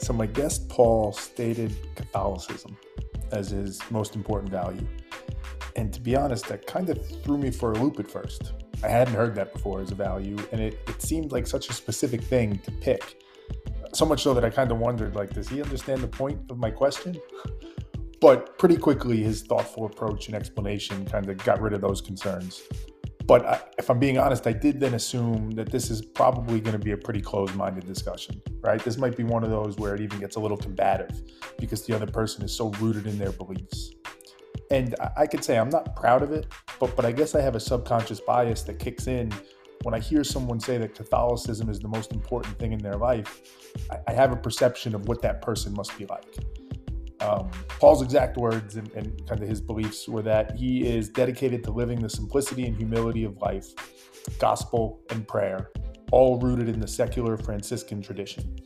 So, my guest Paul stated Catholicism as his most important value. And to be honest, that kind of threw me for a loop at first. I hadn't heard that before as a value, and it, it seemed like such a specific thing to pick. So much so that I kind of wondered, like, does he understand the point of my question? But pretty quickly, his thoughtful approach and explanation kind of got rid of those concerns. But I, if I'm being honest, I did then assume that this is probably going to be a pretty closed minded discussion, right? This might be one of those where it even gets a little combative because the other person is so rooted in their beliefs. And I could say I'm not proud of it, but, but I guess I have a subconscious bias that kicks in when I hear someone say that Catholicism is the most important thing in their life. I, I have a perception of what that person must be like. Um, Paul's exact words and, and, kind of his beliefs were that he is dedicated to living the simplicity and humility of life, gospel and prayer, all rooted in the secular Franciscan tradition.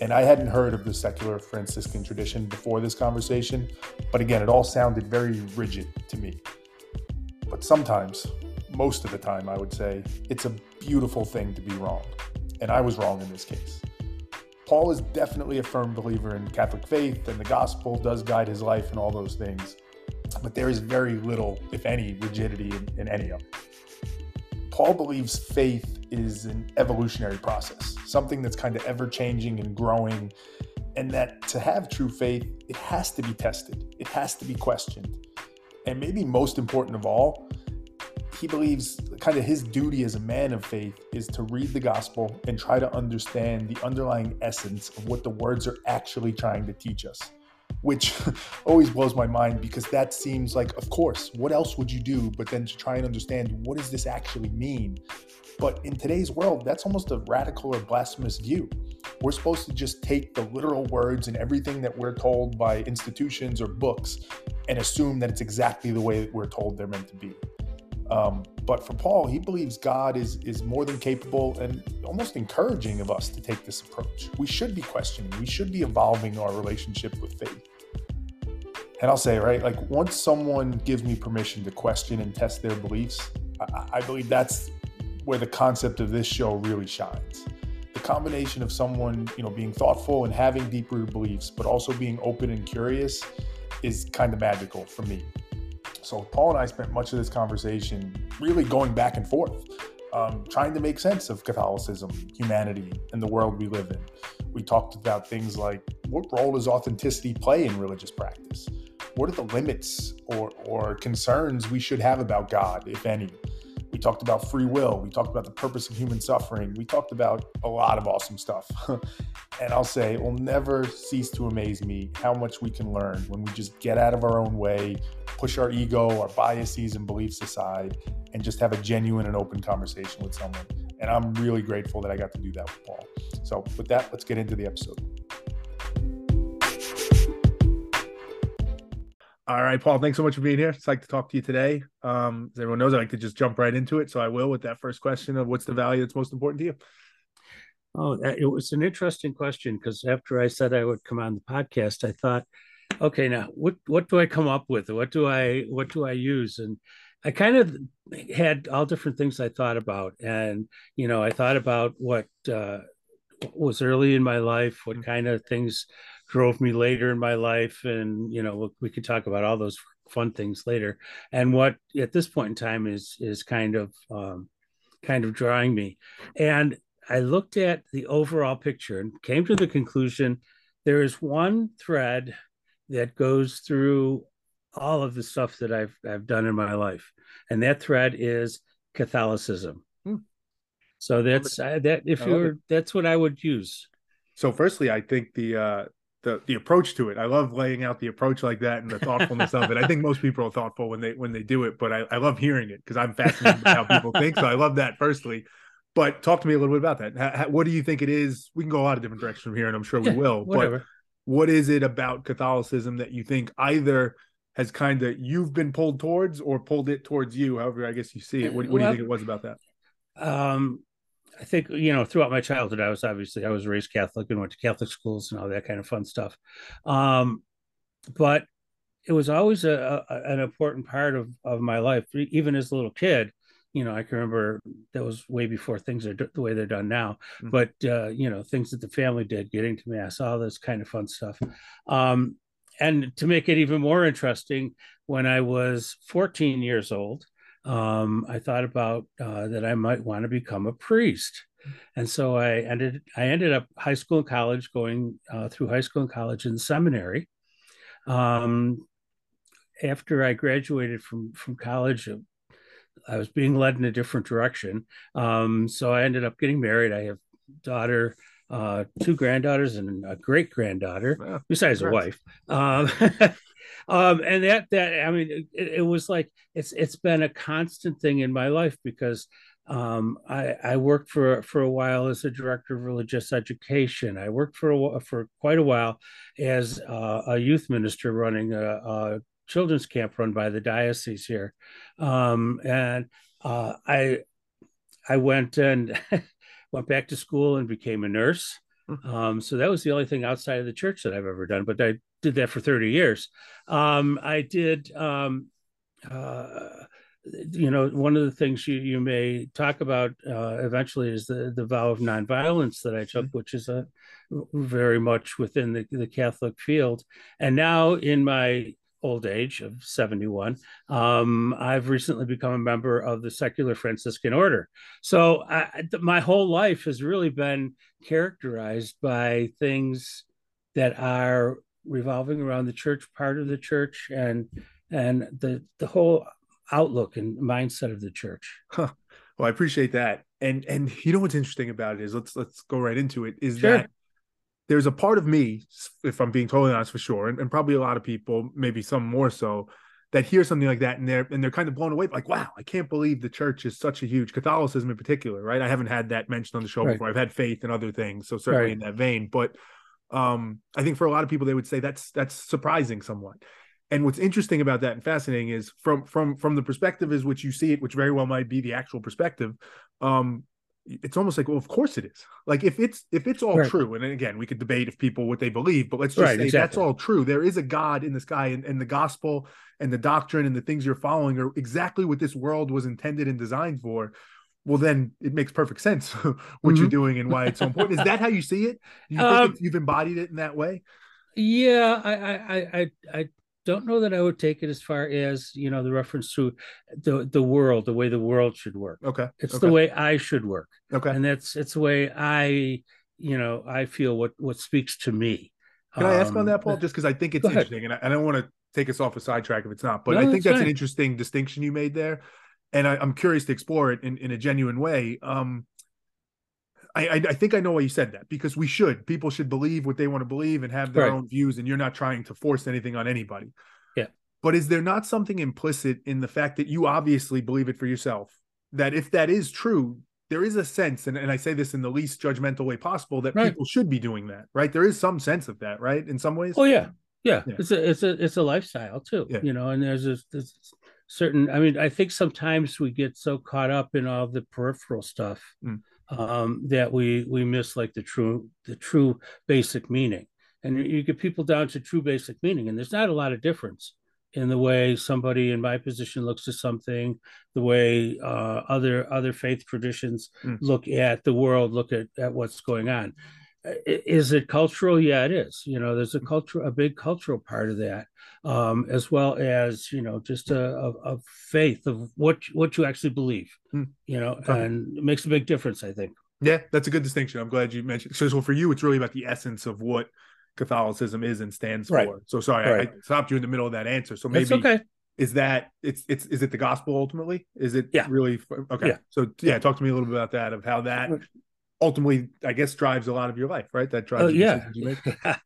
And I hadn't heard of the secular Franciscan tradition before this conversation, but again, it all sounded very rigid to me. But sometimes, most of the time, I would say, it's a beautiful thing to be wrong. And I was wrong in this case. Paul is definitely a firm believer in Catholic faith, and the gospel does guide his life and all those things. But there is very little, if any, rigidity in, in any of it. Paul believes faith is an evolutionary process, something that's kind of ever changing and growing, and that to have true faith, it has to be tested, it has to be questioned. And maybe most important of all, he believes kind of his duty as a man of faith is to read the gospel and try to understand the underlying essence of what the words are actually trying to teach us which always blows my mind because that seems like of course what else would you do but then to try and understand what does this actually mean? But in today's world that's almost a radical or blasphemous view. We're supposed to just take the literal words and everything that we're told by institutions or books and assume that it's exactly the way that we're told they're meant to be um, but for Paul, he believes God is is more than capable and almost encouraging of us to take this approach. We should be questioning. We should be evolving our relationship with faith. And I'll say, right, like once someone gives me permission to question and test their beliefs, I, I believe that's where the concept of this show really shines. The combination of someone, you know, being thoughtful and having deep-rooted beliefs, but also being open and curious, is kind of magical for me. So Paul and I spent much of this conversation really going back and forth, um, trying to make sense of Catholicism, humanity, and the world we live in. We talked about things like what role does authenticity play in religious practice? What are the limits or, or concerns we should have about God, if any? We talked about free will. We talked about the purpose of human suffering. We talked about a lot of awesome stuff. and I'll say it will never cease to amaze me how much we can learn when we just get out of our own way, push our ego, our biases, and beliefs aside, and just have a genuine and open conversation with someone. And I'm really grateful that I got to do that with Paul. So, with that, let's get into the episode. All right, Paul, thanks so much for being here. It's like to talk to you today. Um, as everyone knows, I like to just jump right into it. So I will with that first question of what's the value that's most important to you? Oh, it was an interesting question because after I said I would come on the podcast, I thought, okay, now what what do I come up with? What do I what do I use? And I kind of had all different things I thought about, and you know, I thought about what uh, was early in my life, what mm. kind of things drove me later in my life and you know we could talk about all those fun things later and what at this point in time is is kind of um, kind of drawing me and i looked at the overall picture and came to the conclusion there is one thread that goes through all of the stuff that i've i've done in my life and that thread is catholicism hmm. so that's uh, that if you're that's what i would use so firstly i think the uh the the approach to it. I love laying out the approach like that and the thoughtfulness of it. I think most people are thoughtful when they when they do it, but I, I love hearing it because I'm fascinated by how people think. So I love that firstly. But talk to me a little bit about that. How, how, what do you think it is? We can go a lot of different directions from here, and I'm sure we yeah, will. Whatever. But what is it about Catholicism that you think either has kind of you've been pulled towards or pulled it towards you? However, I guess you see it. What, what do you think it was about that? Um, I think you know throughout my childhood, I was obviously I was raised Catholic and went to Catholic schools and all that kind of fun stuff. Um, but it was always a, a, an important part of of my life, even as a little kid. You know, I can remember that was way before things are the way they're done now. Mm-hmm. But uh, you know, things that the family did, getting to mass, all this kind of fun stuff. Um, and to make it even more interesting, when I was 14 years old, um, I thought about uh, that I might want to become a priest. And so I ended I ended up high school and college, going uh, through high school and college in seminary. Um, after I graduated from from college, I was being led in a different direction. Um, so I ended up getting married. I have daughter, uh, two granddaughters, and a great granddaughter, wow. besides Congrats. a wife. Um, um, and that that I mean, it, it, was like it's it's been a constant thing in my life because um, I, I worked for for a while as a director of religious education. I worked for a, for quite a while as uh, a youth minister running a, a, children's camp run by the diocese here, um, and uh, I I went and went back to school and became a nurse. Hmm. Um, so that was the only thing outside of the church that I've ever done. But I did that for 30 years. Um, I did, um, uh, you know, one of the things you, you may talk about uh, eventually is the, the vow of nonviolence that I took, mm-hmm. which is a very much within the, the Catholic field. And now in my old age of 71, um, I've recently become a member of the Secular Franciscan Order. So I, my whole life has really been characterized by things that are revolving around the church, part of the church, and and the the whole outlook and mindset of the church. Huh. Well, I appreciate that. And and you know what's interesting about it is let's let's go right into it. Is sure. that there's a part of me, if I'm being totally honest for sure, and, and probably a lot of people, maybe some more so, that hear something like that and they're and they're kind of blown away, like, wow, I can't believe the church is such a huge Catholicism in particular, right? I haven't had that mentioned on the show right. before. I've had faith and other things, so certainly right. in that vein. But um, I think for a lot of people, they would say that's that's surprising somewhat. And what's interesting about that and fascinating is from from from the perspective is which you see it, which very well might be the actual perspective. Um, it's almost like well of course it is like if it's if it's all right. true and again we could debate if people what they believe but let's just right, say exactly. that's all true there is a god in the sky and, and the gospel and the doctrine and the things you're following are exactly what this world was intended and designed for well then it makes perfect sense what mm-hmm. you're doing and why it's so important is that how you see it you think um, you've embodied it in that way yeah I, I i i don't know that I would take it as far as you know the reference to the the world, the way the world should work. Okay, it's okay. the way I should work. Okay, and that's it's the way I you know I feel what what speaks to me. Can um, I ask on that, Paul? Just because I think it's interesting, and I, I, don't want to take us off a sidetrack if it's not, but no, I think that's, that's an interesting distinction you made there, and I, am curious to explore it in, in a genuine way. Um, I, I, think I know why you said that because we should. People should believe what they want to believe and have their right. own views, and you're not trying to force anything on anybody. Yeah. But is there not something implicit in the fact that you obviously believe it for yourself? That if that is true, there is a sense, and, and I say this in the least judgmental way possible, that right. people should be doing that, right? There is some sense of that, right? In some ways. Oh yeah. Yeah. yeah. It's a it's a it's a lifestyle too. Yeah. You know, and there's a there's certain I mean, I think sometimes we get so caught up in all the peripheral stuff. Mm um, that we we miss like the true the true basic meaning and you get people down to true basic meaning and there's not a lot of difference in the way somebody in my position looks at something the way uh, other other faith traditions mm. look at the world look at, at what's going on is it cultural yeah it is you know there's a hmm. culture a big cultural part of that um, as well as you know just a, a, a, faith of what what you actually believe mm. you know okay. and it makes a big difference i think yeah that's a good distinction i'm glad you mentioned so, so for you it's really about the essence of what catholicism is and stands right. for so sorry right. I, I, stopped you in the middle of that answer so maybe okay is that it's it's is it the gospel ultimately is it yeah really okay yeah. so yeah talk to me a little bit about that of how that ultimately i guess drives a lot of your life right? That drives oh, yeah.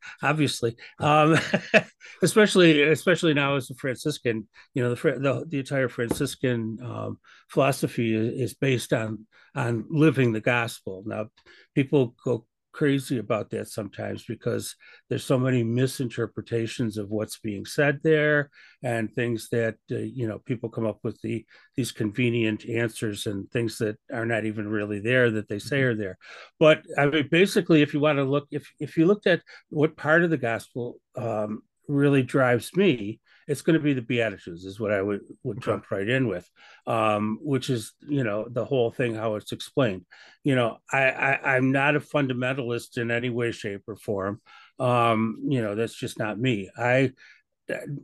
obviously. Um especially especially now as a franciscan you know the the, the entire franciscan um, philosophy is, is based on on living the gospel. Now people go crazy about that sometimes because there's so many misinterpretations of what's being said there and things that uh, you know people come up with the these convenient answers and things that are not even really there that they say mm-hmm. are there but i mean basically if you want to look if if you looked at what part of the gospel um, really drives me it's going to be the Beatitudes, is what I would would okay. jump right in with, um, which is you know the whole thing how it's explained. You know, I, I I'm not a fundamentalist in any way, shape, or form. Um, you know, that's just not me. I,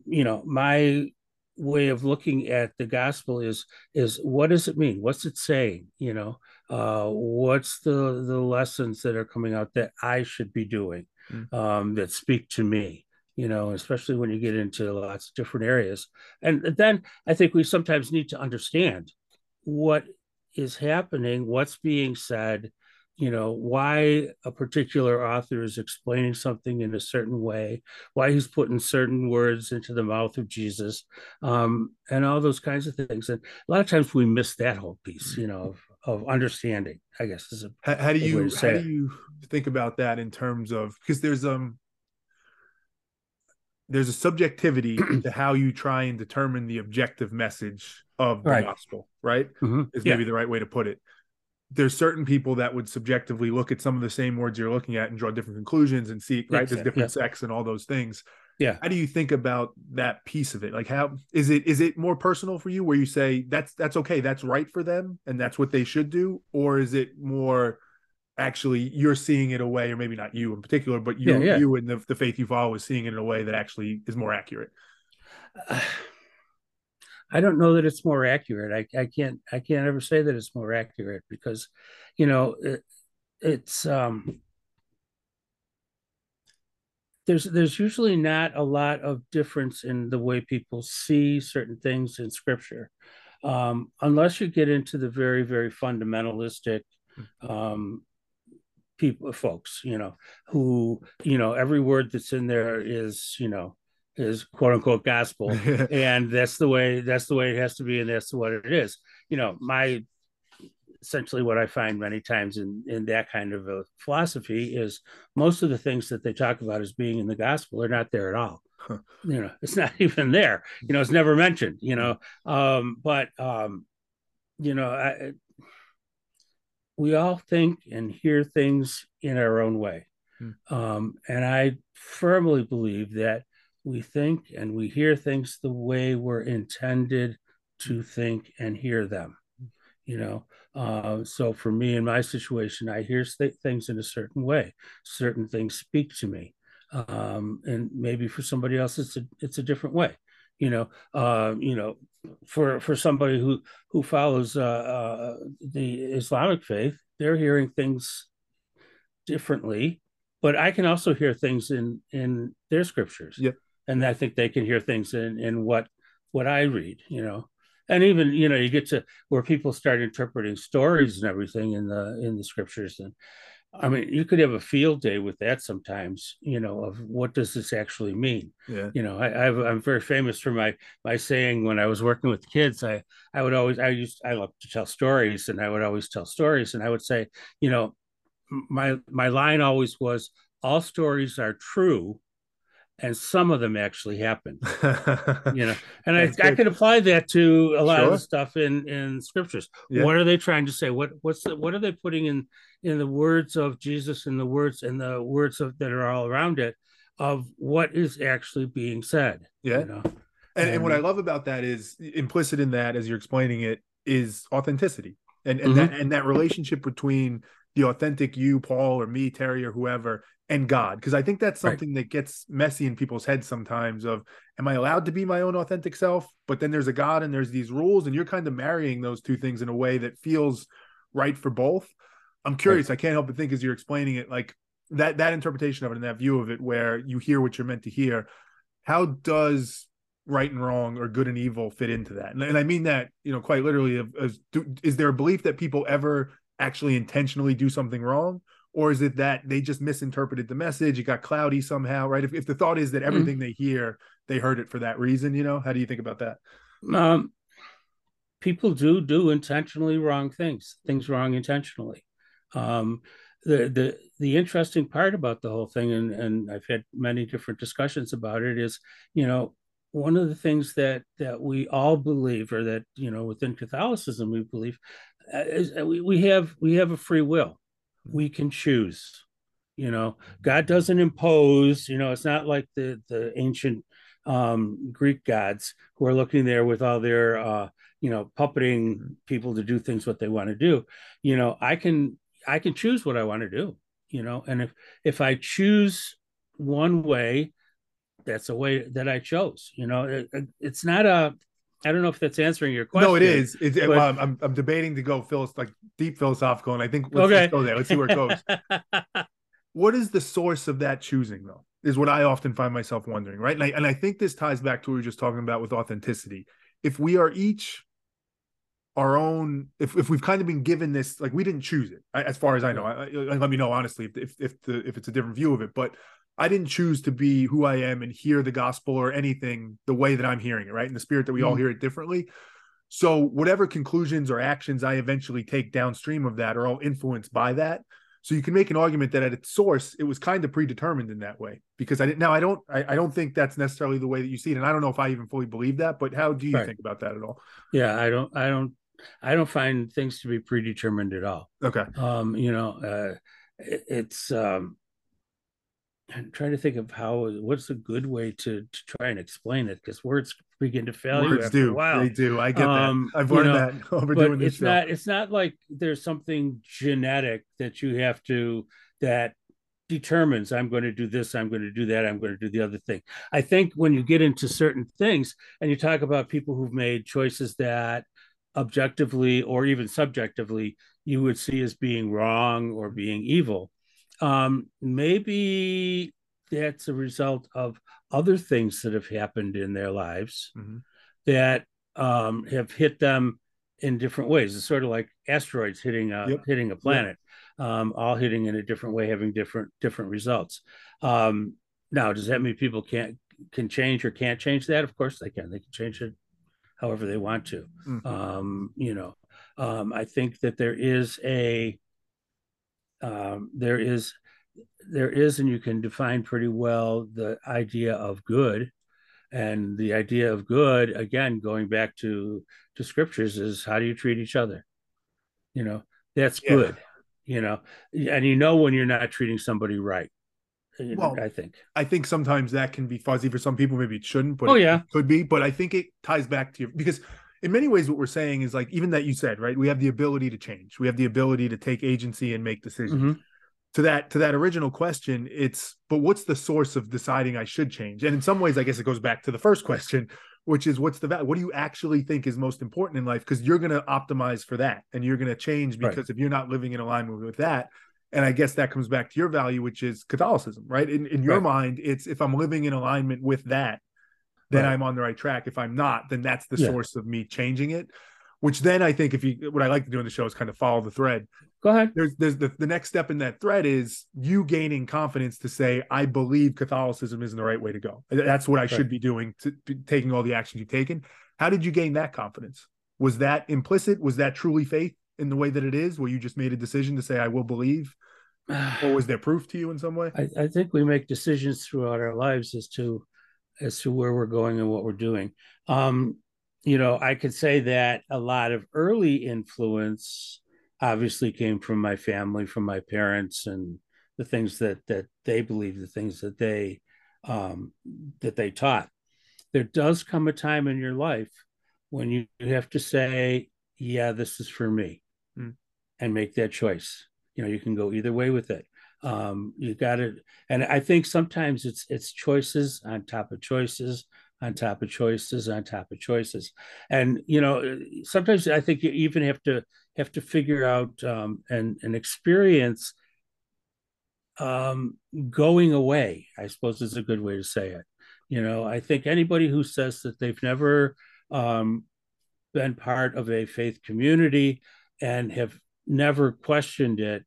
you know, my way of looking at the gospel is is what does it mean what's it saying you know uh what's the the lessons that are coming out that i should be doing mm. um that speak to me you know especially when you get into lots of different areas. And then i think we sometimes need to understand what is happening what's being said you know why a particular author is explaining something in a certain way why he's putting certain words into the mouth of jesus um, and all those kinds of things. And a lot of times we miss that whole piece you know of, of understanding i guess is a, how, how do you how do you think about that in terms of because there's um there's a subjectivity to how you try and determine the objective message of the right. gospel right mm-hmm. is maybe yeah. the right way to put it there's certain people that would subjectively look at some of the same words you're looking at and draw different conclusions and see right there's different yeah. sects and all those things yeah how do you think about that piece of it like how is it is it more personal for you where you say that's that's okay that's right for them and that's what they should do or is it more actually you're seeing it a way or maybe not you in particular but you yeah, yeah. you and the, the faith you follow is seeing it in a way that actually is more accurate uh, I don't know that it's more accurate. I, I can't I can't ever say that it's more accurate because, you know, it, it's um, there's there's usually not a lot of difference in the way people see certain things in scripture, um, unless you get into the very very fundamentalistic um, people folks, you know, who you know every word that's in there is you know is quote unquote gospel. And that's the way that's the way it has to be and that's what it is. You know my essentially what i find many times in in that kind of a philosophy is most of the things that they talk about as being in the gospel are not there at all. Huh. you know it's not even there. You know it's never mentioned you know. Um but um you know I, we all think and hear things in our own way. Hmm. um and i firmly believe that we think and we hear things the way we're intended to think and hear them you know? Uh, so for me in my situation i hear th- things in a certain way. Certain things speak to me. Um, and maybe for somebody else it's a it's a different way you know? Uh, you know for for somebody who who follows uh, uh the islamic faith they're hearing things differently but i can also hear things in in their scriptures yep and I think they can hear things in in what what I read, you know. And even you know you get to where people start interpreting stories and everything in the in the scriptures and I mean, you could have a field day with that sometimes, you know, of what does this actually mean? Yeah. You know, I, i am very famous for my my saying when I was working with kids, I I would always I used I love to tell stories, and I would always tell stories, and I would say, you know, my my line always was, all stories are true, and some of them actually happen you know and I, I can apply that to a lot sure. of the stuff in in scriptures yeah. what are they trying to say what what's the, what are they putting in in the words of jesus and the words and the words of that are all around it of what is actually being said yeah you know? and, and, and what i love about that is implicit in that as you're explaining it is authenticity and and mm-hmm. that and that relationship between the authentic you paul or me terry or whoever and God, because I think that's something right. that gets messy in people's heads sometimes of am I allowed to be my own authentic self? But then there's a God and there's these rules, and you're kind of marrying those two things in a way that feels right for both. I'm curious, right. I can't help but think as you're explaining it, like that that interpretation of it and that view of it where you hear what you're meant to hear, how does right and wrong or good and evil fit into that? And, and I mean that, you know, quite literally of, do, is there a belief that people ever actually intentionally do something wrong? or is it that they just misinterpreted the message it got cloudy somehow right if, if the thought is that mm-hmm. everything mm-hmm. they hear they heard it for that reason you know how do you think about that um, people do do intentionally wrong things things wrong intentionally um, the the the interesting part about the whole thing and and I've had many different discussions about it is you know one of the things that that we all believe or that you know within Catholicism we believe we, we have we have a free will we can choose you know god doesn't impose you know it's not like the the ancient um, Greek gods who are looking there with all their, uh, you know, puppeting people to do things what they want to do. You know, I can I can choose what I want to do. You know, and if if I choose one way, that's a way that I chose. You know, it, it's not a I don't know if that's answering your question. No, it is. It's, but... well, I'm, I'm debating to go phil- like deep philosophical, and I think let's okay. go there. Let's see where it goes. what is the source of that choosing, though? Is what I often find myself wondering, right? And I, and I think this ties back to what we were just talking about with authenticity. If we are each our own, if, if we've kind of been given this, like we didn't choose it, as far as I know. I, I, let me know honestly if if if, the, if it's a different view of it, but I didn't choose to be who I am and hear the gospel or anything the way that I'm hearing it, right? In the spirit that we mm-hmm. all hear it differently. So whatever conclusions or actions I eventually take downstream of that are all influenced by that. So you can make an argument that at its source, it was kind of predetermined in that way. Because I didn't now I don't I, I don't think that's necessarily the way that you see it. And I don't know if I even fully believe that, but how do you right. think about that at all? Yeah, I don't I don't I don't find things to be predetermined at all. Okay. Um, you know, uh it, it's um I'm trying to think of how what's a good way to to try and explain it because words begin to fail words you after do. a while. They do. I get um, that. I've learned know, that over doing this it's show. not it's not like there's something genetic that you have to that determines I'm going to do this, I'm going to do that, I'm going to do the other thing. I think when you get into certain things and you talk about people who've made choices that objectively or even subjectively you would see as being wrong or being evil um, maybe that's a result of other things that have happened in their lives mm-hmm. that um, have hit them in different ways. It's sort of like asteroids hitting a yep. hitting a planet, yep. um, all hitting in a different way, having different different results. Um, now, does that mean people can't can change or can't change that? Of course they can. They can change it however they want to. Mm-hmm. Um, you know, um, I think that there is a um, there is there is and you can define pretty well the idea of good and the idea of good again going back to to scriptures is how do you treat each other you know that's yeah. good you know and you know when you're not treating somebody right well, I think I think sometimes that can be fuzzy for some people. Maybe it shouldn't, but oh yeah, could be. But I think it ties back to you because in many ways, what we're saying is like even that you said right. We have the ability to change. We have the ability to take agency and make decisions. Mm-hmm to that to that original question it's but what's the source of deciding i should change and in some ways i guess it goes back to the first question which is what's the value what do you actually think is most important in life because you're going to optimize for that and you're going to change because right. if you're not living in alignment with that and i guess that comes back to your value which is catholicism right in, in your right. mind it's if i'm living in alignment with that then right. i'm on the right track if i'm not then that's the yeah. source of me changing it which then I think if you what I like to do in the show is kind of follow the thread. Go ahead. There's there's the, the next step in that thread is you gaining confidence to say, I believe Catholicism isn't the right way to go. That's what I right. should be doing to taking all the actions you've taken. How did you gain that confidence? Was that implicit? Was that truly faith in the way that it is, where you just made a decision to say, I will believe? or was there proof to you in some way? I, I think we make decisions throughout our lives as to as to where we're going and what we're doing. Um, you know, I could say that a lot of early influence obviously came from my family, from my parents, and the things that that they believe, the things that they um, that they taught. There does come a time in your life when you have to say, "Yeah, this is for me," mm. and make that choice. You know, you can go either way with it. Um, you got it, and I think sometimes it's it's choices on top of choices on top of choices on top of choices and you know sometimes i think you even have to have to figure out um, and and experience um, going away i suppose is a good way to say it you know i think anybody who says that they've never um, been part of a faith community and have never questioned it.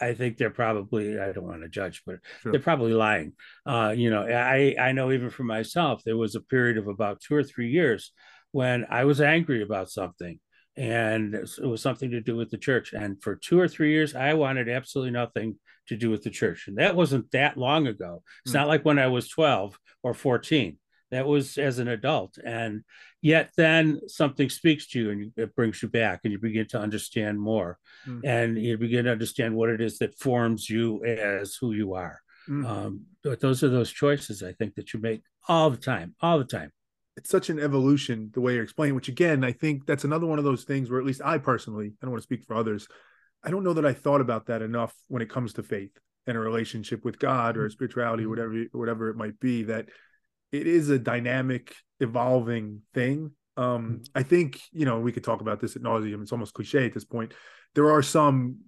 I think they're probably I don't want to judge, but sure. they're probably lying. Uh, you know, I I know even for myself, there was a period of about two or three years when I was angry about something, and it was something to do with the church. And for two or three years, I wanted absolutely nothing to do with the church, and that wasn't that long ago. It's mm. not like when I was twelve or fourteen. That was as an adult, and yet then something speaks to you and it brings you back and you begin to understand more mm. and you begin to understand what it is that forms you as who you are Mm. Um, but those are those choices I think that you make all the time, all the time. It's such an evolution the way you're explaining, which again, I think that's another one of those things where at least I personally, I don't want to speak for others, I don't know that I thought about that enough when it comes to faith and a relationship with God or mm. spirituality, mm-hmm. whatever whatever it might be. That it is a dynamic, evolving thing. Um, mm-hmm. I think you know we could talk about this at nauseum. It's almost cliche at this point. There are some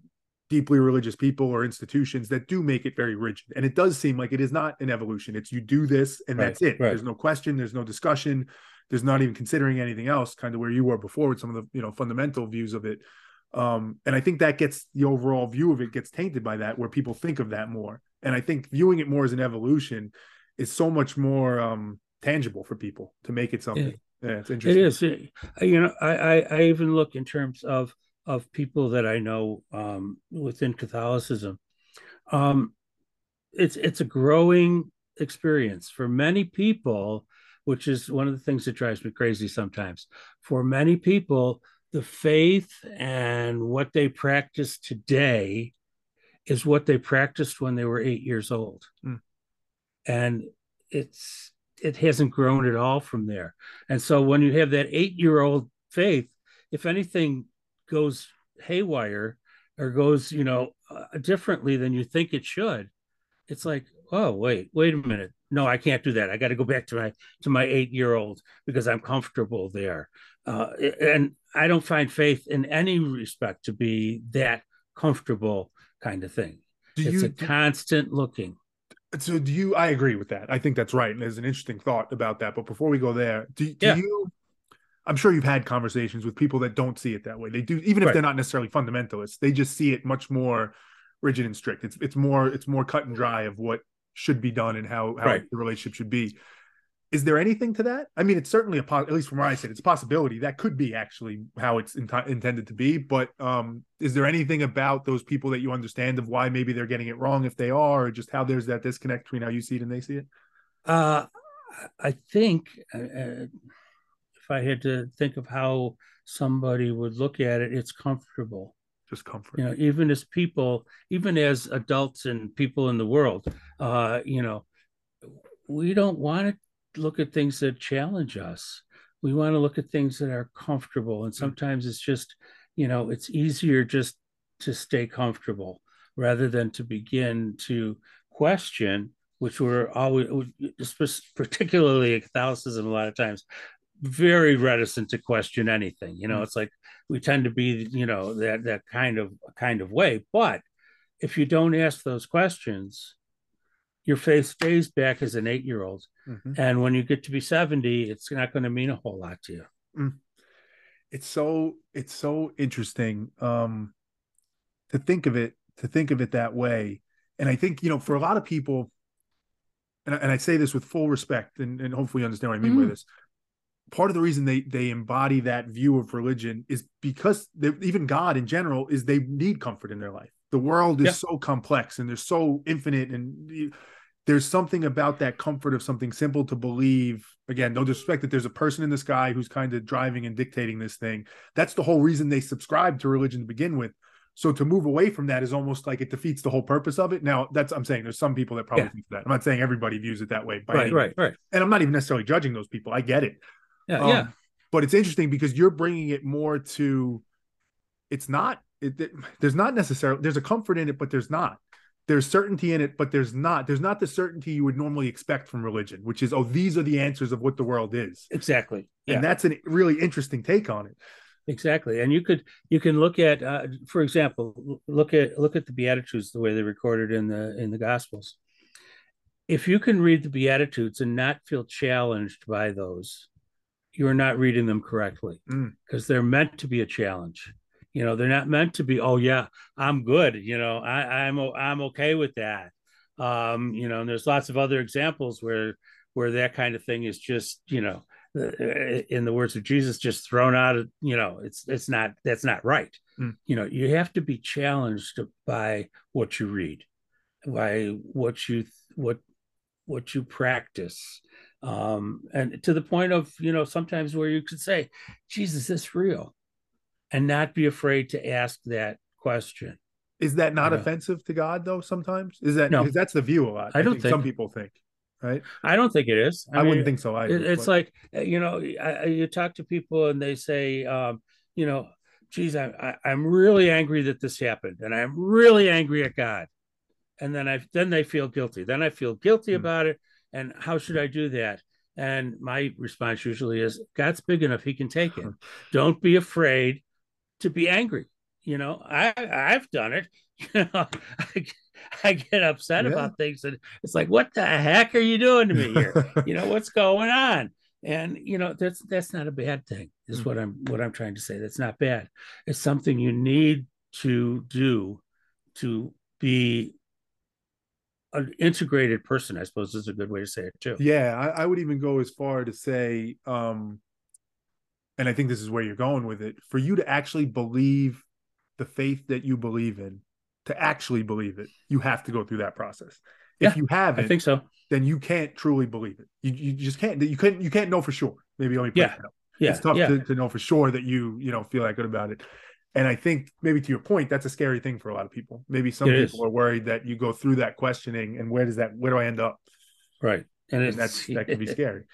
deeply religious people or institutions that do make it very rigid. And it does seem like it is not an evolution. It's you do this and right, that's it. Right. There's no question, there's no discussion, there's not even considering anything else, kind of where you were before with some of the, you know, fundamental views of it. Um, and I think that gets the overall view of it gets tainted by that, where people think of that more. And I think viewing it more as an evolution is so much more um, tangible for people to make it something. Yeah, yeah it's interesting. It is. You know, I, I, I even look in terms of of people that I know um, within Catholicism. Um, it's it's a growing experience for many people, which is one of the things that drives me crazy sometimes. For many people, the faith and what they practice today is what they practiced when they were eight years old, mm. and it's it hasn't grown at all from there. And so when you have that eight year old faith, if anything goes haywire or goes, you know, uh, differently than you think it should, it's like, oh wait, wait a minute. No, I can't do that. I got to go back to my to my eight year old because I'm comfortable there. Uh, and I don't find faith in any respect to be that comfortable kind of thing. Do it's you, a constant looking. So do you? I agree with that. I think that's right. And there's an interesting thought about that. But before we go there, do, do yeah. you I'm sure you've had conversations with people that don't see it that way. They do, even if right. they're not necessarily fundamentalists, they just see it much more rigid and strict. It's it's more it's more cut and dry of what should be done and how how right. the relationship should be. Is there anything to that? I mean, it's certainly a po- at least from where I sit, it's a possibility that could be actually how it's in- intended to be. But um, is there anything about those people that you understand of why maybe they're getting it wrong if they are, or just how there's that disconnect between how you see it and they see it? Uh, I think. Uh, uh if I had to think of how somebody would look at it, it's comfortable. Just comfort. You know, even as people, even as adults and people in the world, uh, you know, we don't want to look at things that challenge us. We want to look at things that are comfortable. And mm. sometimes it's just, you know, it's easier just to stay comfortable rather than to begin to question which were always particularly Catholicism a lot of times very reticent to question anything. You know, mm. it's like we tend to be, you know, that that kind of kind of way. But if you don't ask those questions, your faith stays back as an eight year old. Mm-hmm. And when you get to be 70, it's not going to mean a whole lot to you. Mm. It's so it's so interesting um to think of it to think of it that way. And I think, you know, for a lot of people, and I, and I say this with full respect and, and hopefully you understand what I mean mm. by this part of the reason they they embody that view of religion is because they, even God in general is they need comfort in their life. The world is yeah. so complex and they're so infinite, and there's something about that comfort of something simple to believe. Again, no disrespect that there's a person in the sky who's kind of driving and dictating this thing. That's the whole reason they subscribe to religion to begin with. So to move away from that is almost like it defeats the whole purpose of it. Now, that's I'm saying there's some people that probably yeah. think that. I'm not saying everybody views it that way. right, right, right. And I'm not even necessarily judging those people. I get it. Yeah, um, yeah. But it's interesting because you're bringing it more to. It's not. It, it, there's not necessarily. There's a comfort in it, but there's not. There's certainty in it, but there's not. There's not the certainty you would normally expect from religion, which is, oh, these are the answers of what the world is. Exactly. Yeah. And that's a really interesting take on it exactly and you could you can look at uh, for example look at look at the beatitudes the way they're recorded in the in the gospels if you can read the beatitudes and not feel challenged by those you're not reading them correctly because mm. they're meant to be a challenge. You know, they're not meant to be, oh yeah, I'm good. You know, I, I'm I'm okay with that. Um, you know, and there's lots of other examples where where that kind of thing is just, you know, uh, in the words of Jesus, just thrown out of, you know, it's it's not that's not right. Mm. You know, you have to be challenged by what you read, by what you what what you practice um, and to the point of you know sometimes where you could say jesus is this real and not be afraid to ask that question Is that not offensive to God though? Sometimes is that no. that's the view a lot. I, I don't think, think, some people think, right? I don't think it is. I, I mean, wouldn't think so either. it's but... like you know, I, you talk to people and they say, um, you know, geez, I, I, am really angry that this happened, and I'm really angry at God. And then I then they feel guilty. Then I feel guilty mm. about it. And how should I do that? And my response usually is, God's big enough; He can take it. Don't be afraid to be angry. You know, I I've done it. You know, I, I get upset yeah. about things, and it's like, what the heck are you doing to me here? you know, what's going on? and you know that's that's not a bad thing is mm-hmm. what i'm what i'm trying to say that's not bad it's something you need to do to be an integrated person i suppose is a good way to say it too yeah I, I, would even go as far to say um and i think this is where you're going with it for you to actually believe the faith that you believe in to actually believe it you have to go through that process if yeah, you haven't i think so then you can't truly believe it. You, you just can't. You couldn't. You can't know for sure. Maybe me yeah. Yeah. It's tough yeah. To, to know for sure that you you know feel that good about it. And I think maybe to your point, that's a scary thing for a lot of people. Maybe some it people is. are worried that you go through that questioning and where does that where do I end up? Right. And, and that's that can be scary.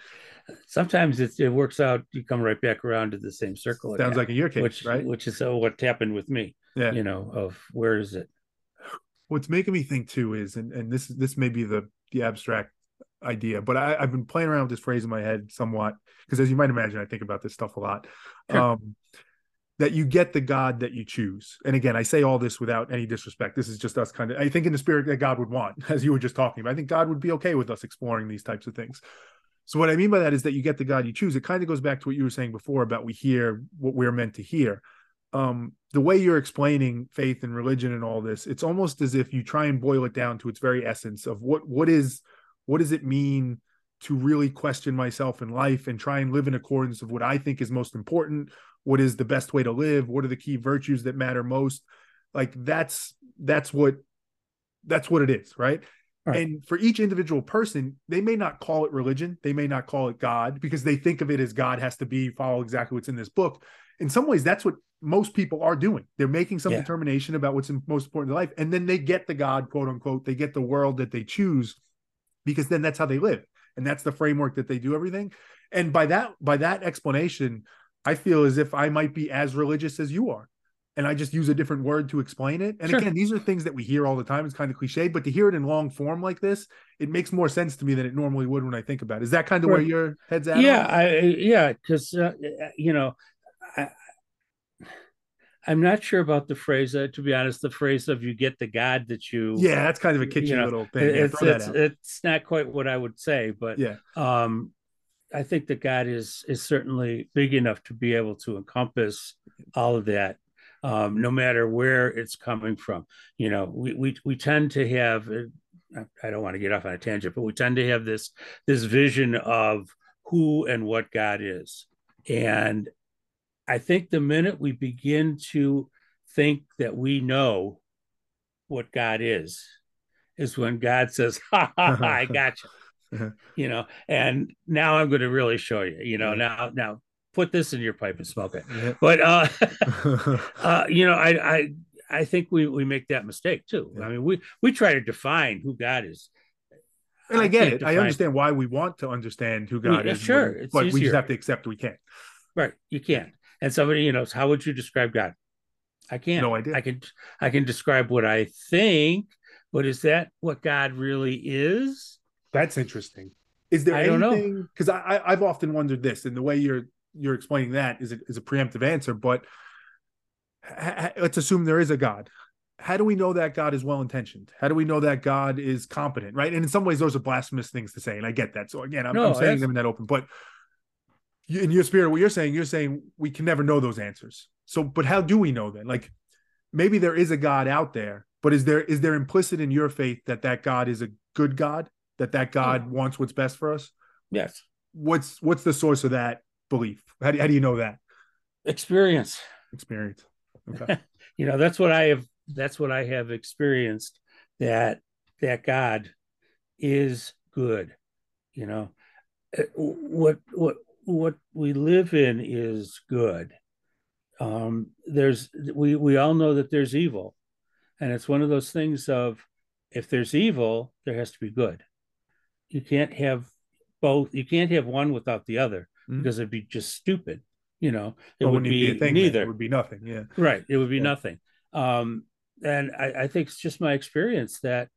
Sometimes it, it works out. You come right back around to the same circle. Sounds again, like in your case, which, right? Which is uh, what happened with me. Yeah. You know, of where is it? What's making me think too is, and, and this this may be the the abstract idea, but I, have been playing around with this phrase in my head somewhat because, as you might imagine, I think about this stuff a lot. Sure. Um, that you get the God that you choose. And again, I say all this without any disrespect. This is just us kind of, I think, in the spirit that God would want, as you were just talking about. I think God would be okay with us exploring these types of things. So, what I mean by that is that you get the God you choose. It kind of goes back to what you were saying before about we hear what we're meant to hear. Um, the way you're explaining faith and religion and all this, it's almost as if you try and boil it down to its very essence of what what is what does it mean to really question myself in life and try and live in accordance of what I think is most important? What is the best way to live? What are the key virtues that matter most? Like that's that's what that's what it is, right? Right? And for each individual person, they may not call it religion, they may not call it God because they think of it as God has to be follow exactly what's in this book. In some ways, that's what most people are doing. They're making some yeah. determination about what's most important in life, and then they get the God, quote unquote, they get the world that they choose because then that's how they live and that's the framework that they do everything and by that by that explanation i feel as if i might be as religious as you are and i just use a different word to explain it and sure. again these are things that we hear all the time it's kind of cliche but to hear it in long form like this it makes more sense to me than it normally would when i think about it is that kind of where your head's at yeah I, yeah because uh, you know I, I'm not sure about the phrase. Uh, to be honest, the phrase of "you get the God that you." Yeah, that's kind of a kitschy you know, little thing. It's yeah, it's, it's not quite what I would say, but yeah, um, I think that God is is certainly big enough to be able to encompass all of that, um, no matter where it's coming from. You know, we we we tend to have. Uh, I don't want to get off on a tangent, but we tend to have this this vision of who and what God is, and I think the minute we begin to think that we know what God is, is when God says, ha, ha, ha I got you. you know, and now I'm going to really show you, you know, now, now put this in your pipe and smoke it. Yeah. But, uh, uh, you know, I, I, I think we, we make that mistake too. Yeah. I mean, we, we try to define who God is. And I, I get it. Define... I understand why we want to understand who God we, is. Sure. But easier. we just have to accept we can't. Right. You can't and somebody you know how would you describe god i can't no idea i can i can describe what i think but is that what god really is that's interesting is there I anything because I, I have often wondered this and the way you're you're explaining that is a, is a preemptive answer but ha, let's assume there is a god how do we know that God is well intentioned? How do we know that God is competent? Right. And in some ways, those are blasphemous things to say. And I get that. So again, I'm, no, I'm saying them in that open. But in your spirit, what you're saying, you're saying we can never know those answers. So, but how do we know then? Like, maybe there is a God out there, but is there is there implicit in your faith that that God is a good God, that that God yeah. wants what's best for us? Yes. What's what's the source of that belief? How do, how do you know that? Experience. Experience. Okay. you know, that's what I have. That's what I have experienced. That that God is good. You know, uh, what what what we live in is good. Um, there's we we all know that there's evil, and it's one of those things of if there's evil, there has to be good. You can't have both. You can't have one without the other mm-hmm. because it'd be just stupid. You know, it would be, be neither. It would be nothing. Yeah. Right. It would be yeah. nothing. Um, and I, I think it's just my experience that,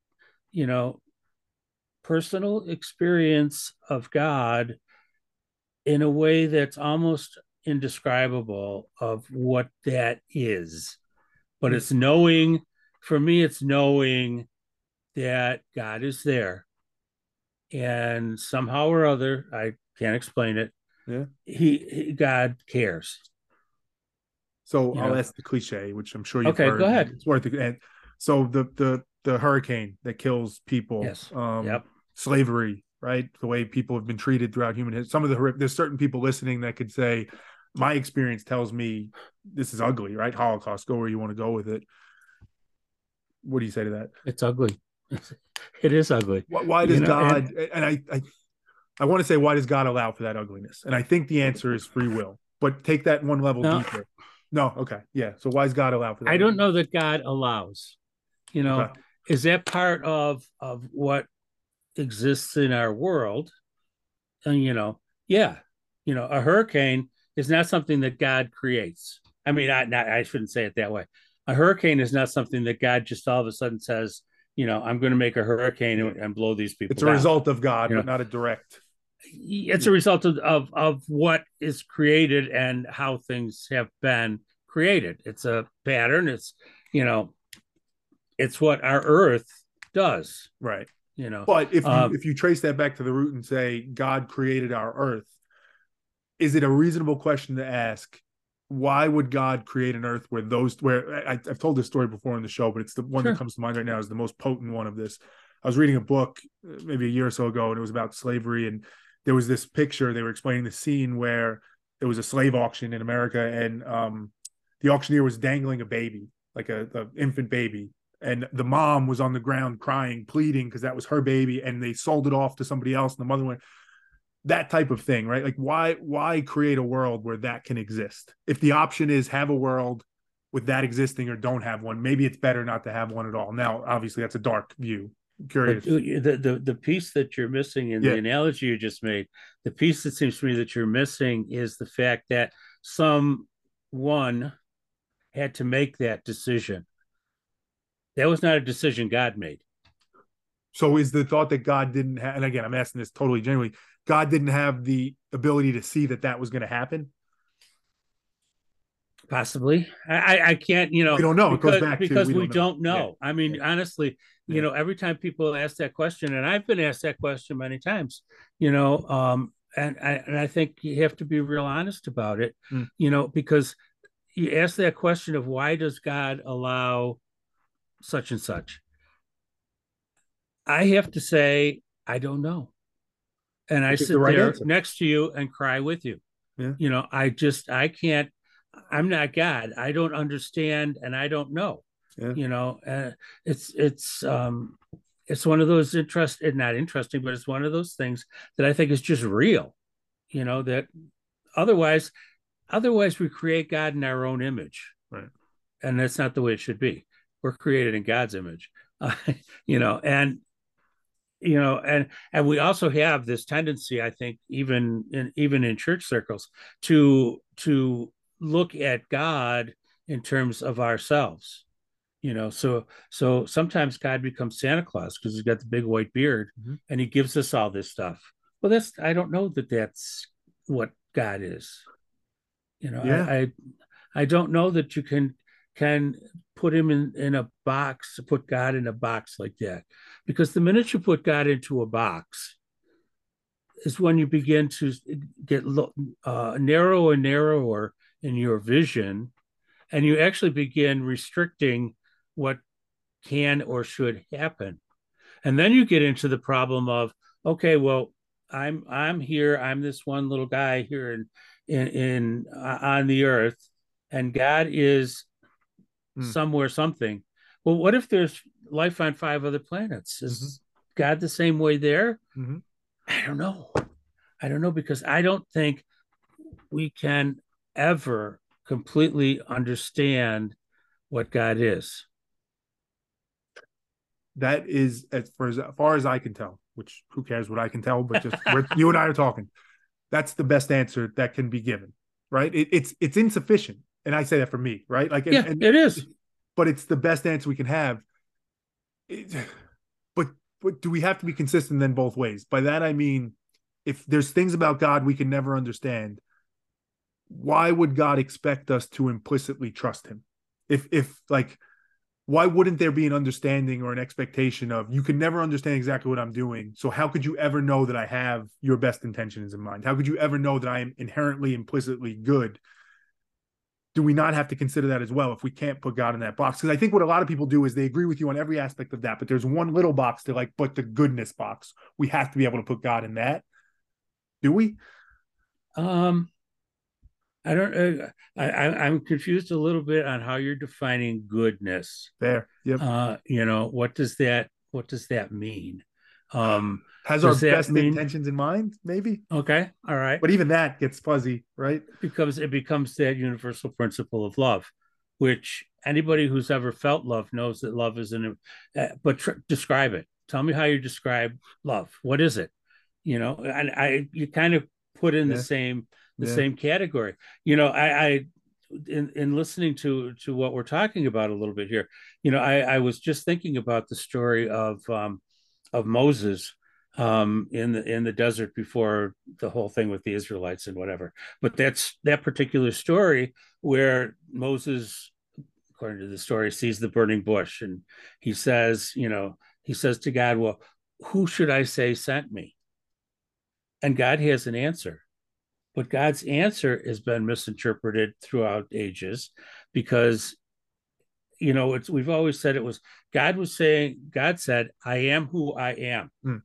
you know, personal experience of God in a way that's almost indescribable of what that is. But mm-hmm. it's knowing, for me, it's knowing that God is there. And somehow or other, I can't explain it. Yeah. He, he God cares. So you I'll know? ask the cliche, which I'm sure you've okay, heard. go ahead. It's worth it. And so the the the hurricane that kills people. Yes. Um, yep. Slavery, right? The way people have been treated throughout human history. Some of the there's certain people listening that could say, my experience tells me this is ugly, right? Holocaust. Go where you want to go with it. What do you say to that? It's ugly. it is ugly. Why, why does you know, God? And, and I, I, I want to say, why does God allow for that ugliness? And I think the answer is free will. But take that one level no, deeper. No, okay, yeah. So why does God allow for that? I don't know that God allows. You know, okay. is that part of of what exists in our world? And you know, yeah, you know, a hurricane is not something that God creates. I mean, I, not, I shouldn't say it that way. A hurricane is not something that God just all of a sudden says, you know, I'm going to make a hurricane and, and blow these people. It's a down. result of God, you but not a direct. It's a result of, of of what is created and how things have been created. It's a pattern. It's you know, it's what our Earth does. Right. You know, but if you, um, if you trace that back to the root and say God created our Earth, is it a reasonable question to ask? Why would God create an Earth where those where I, have told this story before in the show, but it's the one sure. that comes to mind right now is the most potent one of this. I was reading a book uh, maybe a year or so ago, and it was about slavery, and there was this picture. They were explaining the scene where there was a slave auction in America, and um, the auctioneer was dangling a baby, like a, a infant baby, and the mom was on the ground crying, pleading because that was her baby, and they sold it off to somebody else, and the mother went, that type of thing, right? Like why why create a world where that can exist? If the option is have a world with that existing or don't have one, maybe it's better not to have one at all. Now, obviously, that's a dark view. Curious. The, the the piece that you're missing in yeah. the analogy you just made, the piece that seems to me that you're missing is the fact that someone had to make that decision. That was not a decision God made. So is the thought that God didn't have, and again, I'm asking this totally genuinely, God didn't have the ability to see that that was going to happen? Possibly. I, I can't, you know, we don't know. Because, it goes back because we, we don't know. Know. Yeah. I mean, yeah. honestly, yeah. you know, every time people ask that question, and I've been asked that question many times, you know, um, and I, and I think you have to be real honest about it, mm. you know, because you ask that question of why does God allow such and such? I have to say, I don't know and I sit the right there answer. next to you and cry with you. Yeah. You know, I just I can't. I'm not God. I don't understand, and I don't know. Yeah. You know, uh, it's it's um it's one of those interest not interesting, but it's one of those things that I think is just real. You know that otherwise, otherwise we create God in our own image, right? And that's not the way it should be. We're created in God's image, uh, you know, and you know and and we also have this tendency i think even in even in church circles to to look at god in terms of ourselves you know so so sometimes god becomes santa claus because he's got the big white beard mm-hmm. and he gives us all this stuff well that's i don't know that that's what god is you know yeah. I, I i don't know that you can can put him in, in a box, put God in a box like that. Because the minute you put God into a box, is when you begin to get uh, narrower and narrower in your vision, and you actually begin restricting what can or should happen. And then you get into the problem of, okay, well, I'm I'm here. I'm this one little guy here in in, in uh, on the earth, and God is mm. somewhere something. Well, what if there's life on five other planets? Is mm-hmm. God the same way there? Mm-hmm. I don't know. I don't know because I don't think we can ever completely understand what God is. that is as far as, far as I can tell, which who cares what I can tell, but just you and I are talking. That's the best answer that can be given, right? It, it's it's insufficient, and I say that for me, right? Like, yeah, and, it is, but it's the best answer we can have. It, but but do we have to be consistent then both ways? By that I mean, if there's things about God we can never understand, why would God expect us to implicitly trust Him? If if like why wouldn't there be an understanding or an expectation of you can never understand exactly what I'm doing? So how could you ever know that I have your best intentions in mind? How could you ever know that I am inherently implicitly good? Do we not have to consider that as well if we can't put God in that box? Because I think what a lot of people do is they agree with you on every aspect of that, but there's one little box to like, but the goodness box. We have to be able to put God in that. Do we? Um, I don't. Uh, I, I am confused a little bit on how you're defining goodness. There. Yep. Uh, you know what does that what does that mean? Um, Has our best mean... intentions in mind? Maybe. Okay. All right. But even that gets fuzzy, right? Because it becomes that universal principle of love, which anybody who's ever felt love knows that love is an. Uh, but tr- describe it. Tell me how you describe love. What is it? You know, and I you kind of put in yeah. the same the yeah. same category. You know, I, I in, in listening to to what we're talking about a little bit here, you know, I, I was just thinking about the story of um, of Moses um, in the in the desert before the whole thing with the Israelites and whatever. But that's that particular story where Moses, according to the story, sees the burning bush and he says, you know, he says to God, "Well, who should I say sent me?" And God has an answer. But God's answer has been misinterpreted throughout ages because, you know, it's we've always said it was God was saying, God said, I am who I am. Hmm.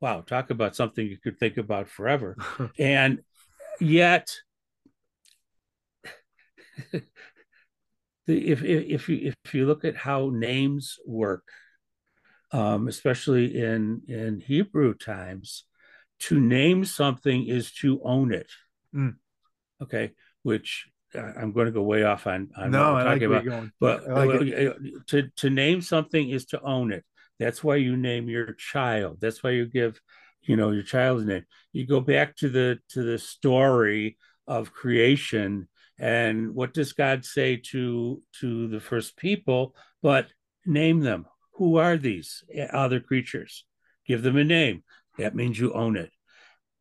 Wow, talk about something you could think about forever. and yet, the, if, if if you if you look at how names work, um, especially in in Hebrew times, to name something is to own it. Mm. Okay, which uh, I'm going to go way off on, on no, what talking like about. But like to to name something is to own it. That's why you name your child. That's why you give, you know, your child's name. You go back to the to the story of creation and what does God say to to the first people? But name them. Who are these other creatures? Give them a name. That means you own it.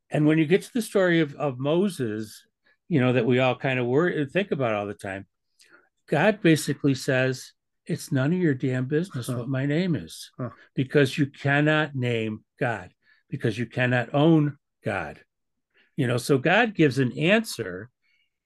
And when you get to the story of, of Moses, you know, that we all kind of worry and think about all the time, God basically says, It's none of your damn business huh. what my name is, huh. because you cannot name God, because you cannot own God. You know, so God gives an answer,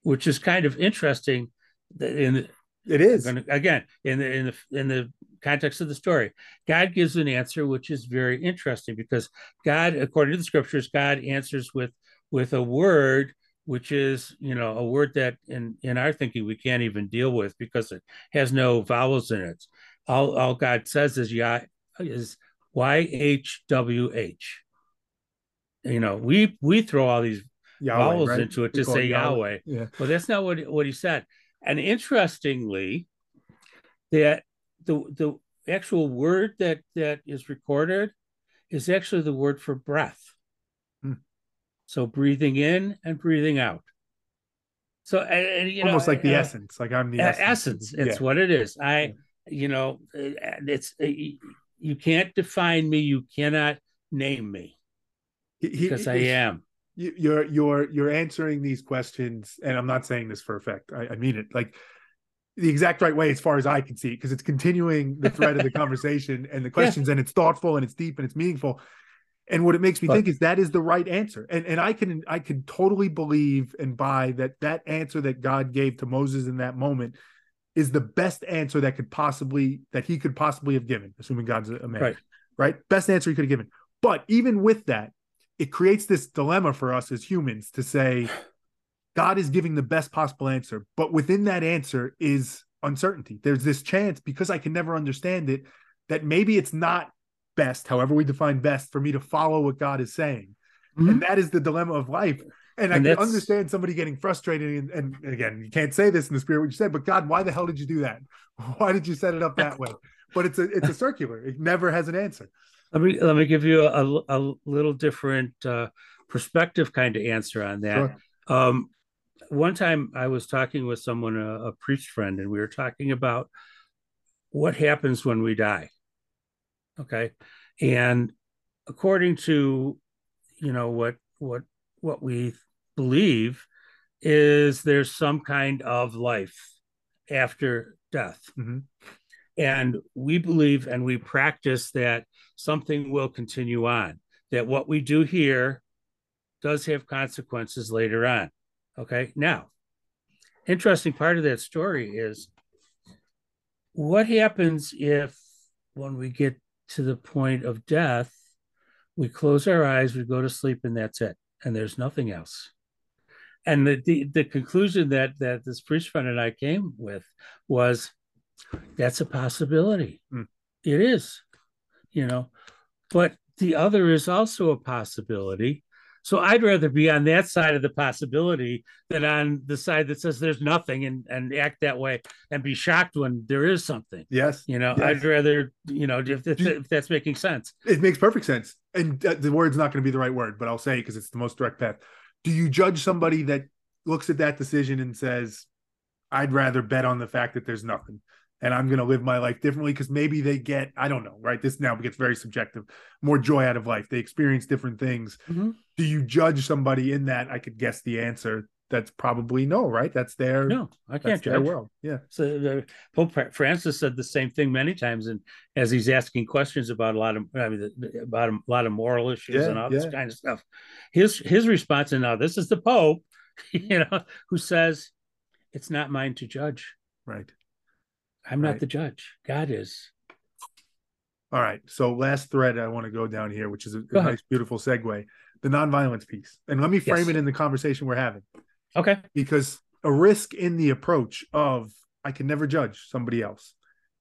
which is kind of interesting in it is again in the in the in the context of the story. God gives an answer which is very interesting because God, according to the scriptures, God answers with with a word which is you know a word that in in our thinking we can't even deal with because it has no vowels in it. All all God says is yeah is Y H W H. You know, we we throw all these Yahweh, vowels right? into it to say Yahweh. Yahweh. Yeah. Well, that's not what what he said. And interestingly, that the the actual word that that is recorded is actually the word for breath. Hmm. So breathing in and breathing out. So and, you almost know, like the uh, essence, like I'm the essence. essence it's yeah. what it is. I, you know, it's you can't define me. You cannot name me because I am. You're you're you're answering these questions, and I'm not saying this for effect. I, I mean it. Like the exact right way as far as I can see, because it's continuing the thread of the conversation and the questions, yeah. and it's thoughtful and it's deep and it's meaningful. And what it makes me but, think is that is the right answer, and and I can I can totally believe and buy that that answer that God gave to Moses in that moment is the best answer that could possibly that he could possibly have given, assuming God's a man, right? right? Best answer he could have given. But even with that, it creates this dilemma for us as humans to say God is giving the best possible answer, but within that answer is uncertainty. There's this chance because I can never understand it that maybe it's not best, however we define best, for me to follow what God is saying. Mm-hmm. And that is the dilemma of life. And, and I can understand somebody getting frustrated. And, and, again, you can't say this in the spirit what you said, but God, why the hell did you do that? Why did you set it up that way? but it's a it's a circular. It never has an answer. Let me let me give you a, a little different uh, perspective kind of answer on that. Sure. Um, one time I was talking with someone, a, a priest friend, and we were talking about what happens when we die. Okay, and according to you know what what what we believe is there's some kind of life after death. Mm-hmm. And we believe and we practice that something will continue on, that what we do here does have consequences later on. Okay. Now, interesting part of that story is what happens if when we get to the point of death, we close our eyes, we go to sleep, and that's it. And there's nothing else and the, the, the conclusion that that this priest friend and I came with was that's a possibility. Mm. It is, you know, but the other is also a possibility. So I'd rather be on that side of the possibility than on the side that says there's nothing and, and act that way and be shocked when there is something. Yes. You know, yes. I'd rather, you know, if, if, if, that's making sense. It makes perfect sense. And the word's not going to be the right word, but I'll say because it's the most direct path do you judge somebody that looks at that decision and says, I'd rather bet on the fact that there's nothing and I'm going to live my life differently because maybe they get, I don't know, right? This now gets very subjective, more joy out of life. They experience different things. Mm-hmm. Do you judge somebody in that? I could guess the answer. That's probably no, right? That's their no. I can't judge. Their world, yeah. So uh, Pope Francis said the same thing many times, and as he's asking questions about a lot of, I mean, about a lot of moral issues yeah, and all yeah. this kind of stuff, his his response, and now this is the Pope, you know, who says, "It's not mine to judge." Right. I'm right. not the judge. God is. All right. So last thread I want to go down here, which is a, a nice, beautiful segue, the nonviolence piece. And let me frame yes. it in the conversation we're having. Okay. Because a risk in the approach of I can never judge somebody else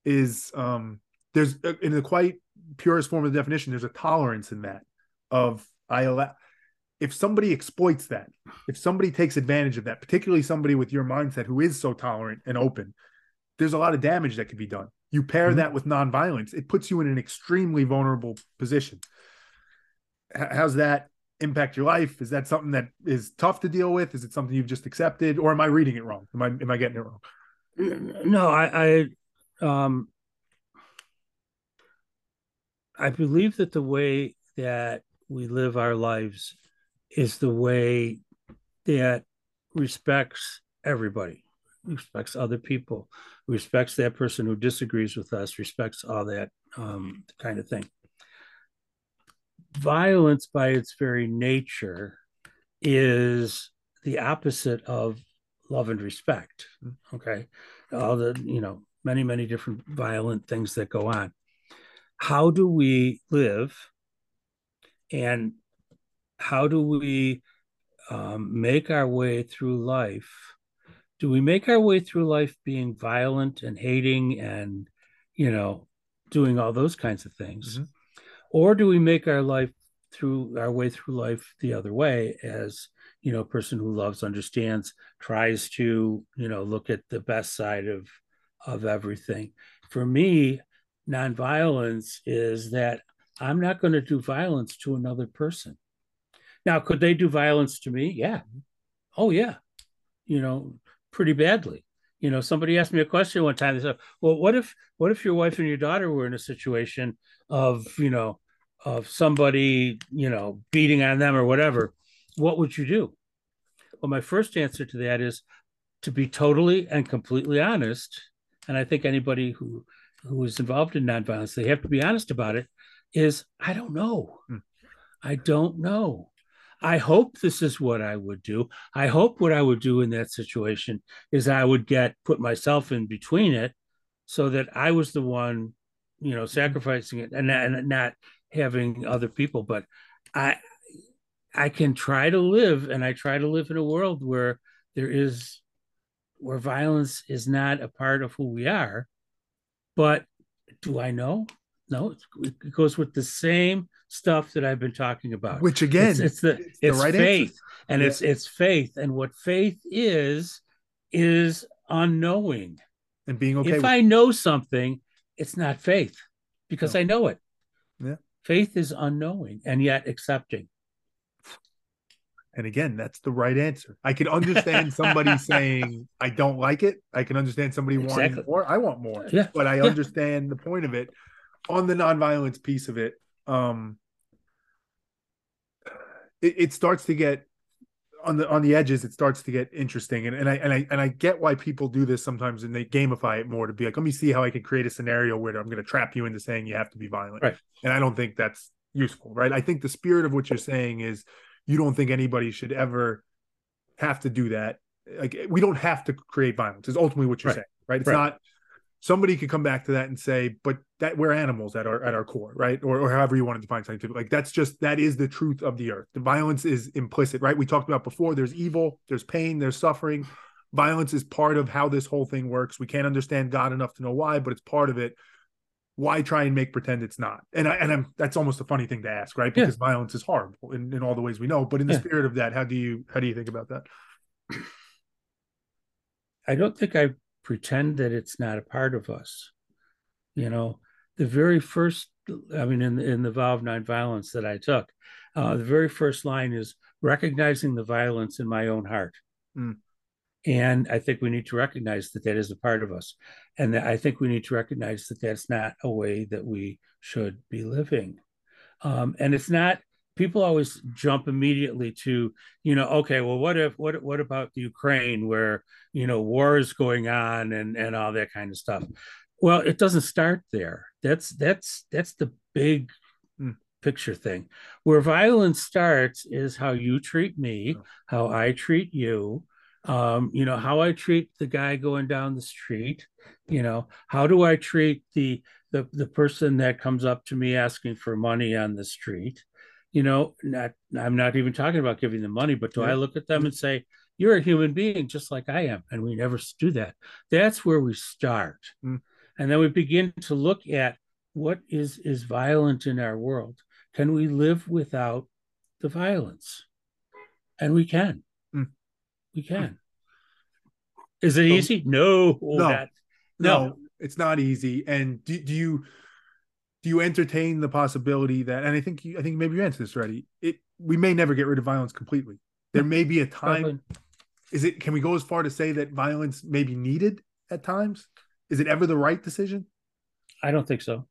is um there's uh, in the quite purest form of the definition, there's a tolerance in that of I allow if somebody exploits that, if somebody takes advantage of that, particularly somebody with your mindset who is so tolerant and open, there's a lot of damage that could be done. You pair mm-hmm. that with nonviolence, it puts you in an extremely vulnerable position. How's that impact your life? Is that something that is tough to deal with? Is it something you've just accepted, or am I reading it wrong? Am I am I getting it wrong? No, I, I um I believe that the way that we live our lives is the way that respects everybody, respects other people, respects that person who disagrees with us, respects all that um, kind of thing. Violence, by its very nature, is the opposite of love and respect. Okay. All the, you know, many, many different violent things that go on. How do we live and how do we um, make our way through life? Do we make our way through life being violent and hating and, you know, doing all those kinds of things? Mm-hmm. Or do we make our life through our way through life the other way as, you know, a person who loves, understands, tries to, you know, look at the best side of of everything. For me, nonviolence is that I'm not going to do violence to another person. Now, could they do violence to me? Yeah. Oh, yeah. You know, pretty badly. You know, somebody asked me a question one time. They said, "Well, what if what if your wife and your daughter were in a situation of you know of somebody you know beating on them or whatever? What would you do?" Well, my first answer to that is to be totally and completely honest. And I think anybody who who is involved in nonviolence, they have to be honest about it. Is I don't know. Hmm. I don't know. I hope this is what I would do. I hope what I would do in that situation is I would get put myself in between it so that I was the one, you know, mm-hmm. sacrificing it and not, and not having other people. But I, I can try to live and I try to live in a world where there is, where violence is not a part of who we are. But do I know? No, it goes with the same stuff that I've been talking about. Which again, it's, it's the it's, it's the right faith, answer. and yeah. it's it's faith, and what faith is is unknowing and being okay. If I know something it's not faith because no. I know it. Yeah. Faith is unknowing and yet accepting. And again, that's the right answer. I can understand somebody saying, I don't like it. I can understand somebody exactly. wanting more. I want more. Yeah. But I yeah. understand the point of it. On the nonviolence piece of it, um, it, it starts to get on the on the edges it starts to get interesting. And, and i and i and i get why people do this sometimes and they gamify it more to be like let me see how i can create a scenario where i'm going to trap you into saying you have to be violent. Right. And i don't think that's useful right? I think the spirit of what you're saying is you don't think anybody should ever have to do that. Like we don't have to create violence is ultimately what you're right. saying right? It's right. not somebody could come back to that and say but that we're animals at our at our core right? Or, or however you want to define scientific like that's just that is the truth of the earth. The violence is implicit right? We talked about before there's evil there's pain there's suffering. Violence is part of how this whole thing works. We can't understand god enough to know why but it's part of it. Why try and make pretend it's not? And i and i'm that's almost a funny thing to ask right? Because yeah. violence is horrible in, in all the ways we know but in the yeah. spirit of that how do you how do you think about that? I don't think i pretend that it's not a part of us. You know, the very first, I mean, in, in the vow of nonviolence that I took, uh, the very first line is recognizing the violence in my own heart. Mm. And I think we need to recognize that that is a part of us. And I think we need to recognize that that's not a way that we should be living. Um, and it's not people always jump immediately to you know okay well what if what what about the ukraine where you know war is going on and and all that kind of stuff? Well it doesn't start there. That's that's that's the big mm. picture thing. Where violence starts is how you treat me how i treat you um, you know how i treat the guy going down the street you know how do i treat the the, the person that comes up to me asking for money on the street you know, not I'm not even talking about giving them money, but do yeah. I look at them and say, You're a human being just like I am? And we never do that. That's where we start. Mm. And then we begin to look at what is is violent in our world. Can we live without the violence? And we can. Mm. We can. Mm. Is it easy? No. No. That, no. no. It's not easy. And do, do you do you entertain the possibility that and i think you, i think maybe you answered this already it we may never get rid of violence completely. There may be a time is it can we go as far to say that violence may be needed at times? Is it ever the right decision? I don't think so.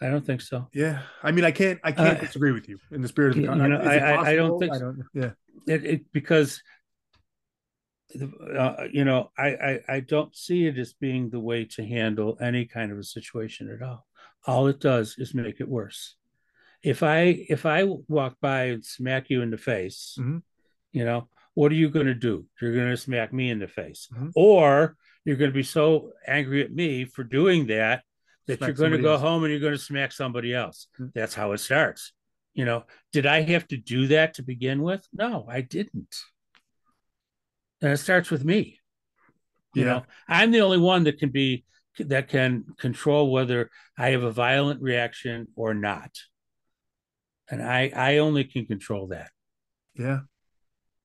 I don't think so. Yeah. I mean i can't i can't uh, disagree with you in the spirit of the you know, I, I, I don't think I don't, yeah. It, it because uh, you know, I, I I don't see it as being the way to handle any kind of a situation at all. All it does is make it worse. If I if I walk by and smack you in the face, mm-hmm. you know, what are you going to do? You're going to smack me in the face, mm-hmm. or you're going to be so angry at me for doing that that smack you're going to go else. home and you're going to smack somebody else. Mm-hmm. That's how it starts. You know, did I have to do that to begin with? No, I didn't. And it starts with me. You yeah. know, I'm the only one that can be that can control whether I have a violent reaction or not. And I I only can control that. Yeah.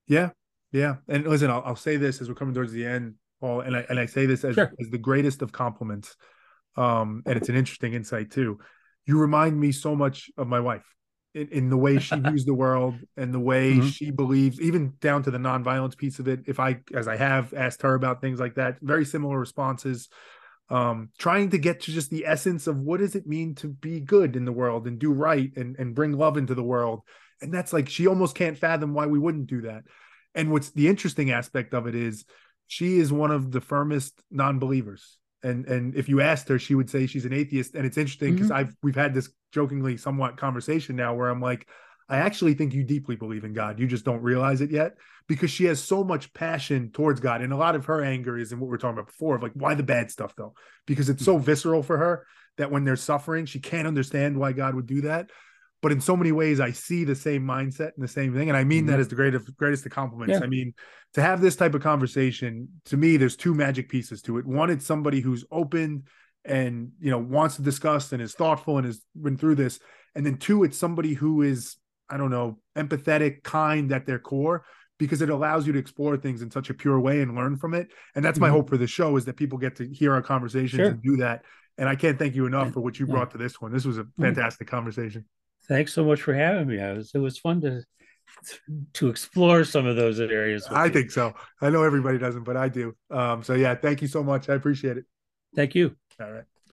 Yeah. Yeah. And listen, I'll, I'll say this as we're coming towards the end, Paul, and I and I say this as, sure. as the greatest of compliments. Um, and it's an interesting insight too. You remind me so much of my wife in, in the way she views the world and the way mm-hmm. she believes, even down to the nonviolence piece of it. If I, as I have asked her about things like that, very similar responses. Um, trying to get to just the essence of what does it mean to be good in the world and do right and, and bring love into the world. And that's like she almost can't fathom why we wouldn't do that. And what's the interesting aspect of it is she is one of the firmest non-believers and and if you asked her she would say she's an atheist. And it's interesting because mm-hmm. i've we've had this jokingly somewhat conversation now where i'm like i actually think you deeply believe in god. You just don't realize it yet because she has so much passion towards god. And a lot of her anger is in what we are talking about before of like why the bad stuff though? Because it's so mm-hmm. visceral for her that when they're suffering she can't understand why god would do that but in so many ways i see the same mindset and the same thing and i mean mm-hmm. that as the greatest greatest of compliments yeah. i mean to have this type of conversation to me there's two magic pieces to it one it's somebody who's open and you know wants to discuss and is thoughtful and has been through this and then two it's somebody who is i don't know empathetic kind at their core because it allows you to explore things in such a pure way and learn from it. And that's my mm-hmm. hope for the show is that people get to hear our conversations sure. and do that. And I can't thank you enough for what you brought to this one. This was a mm-hmm. fantastic conversation. Thanks so much for having me. It was, it was fun to to explore some of those areas. I you. think so. I know everybody doesn't, but I do. Um, so yeah, thank you so much. I appreciate it. Thank you. All right.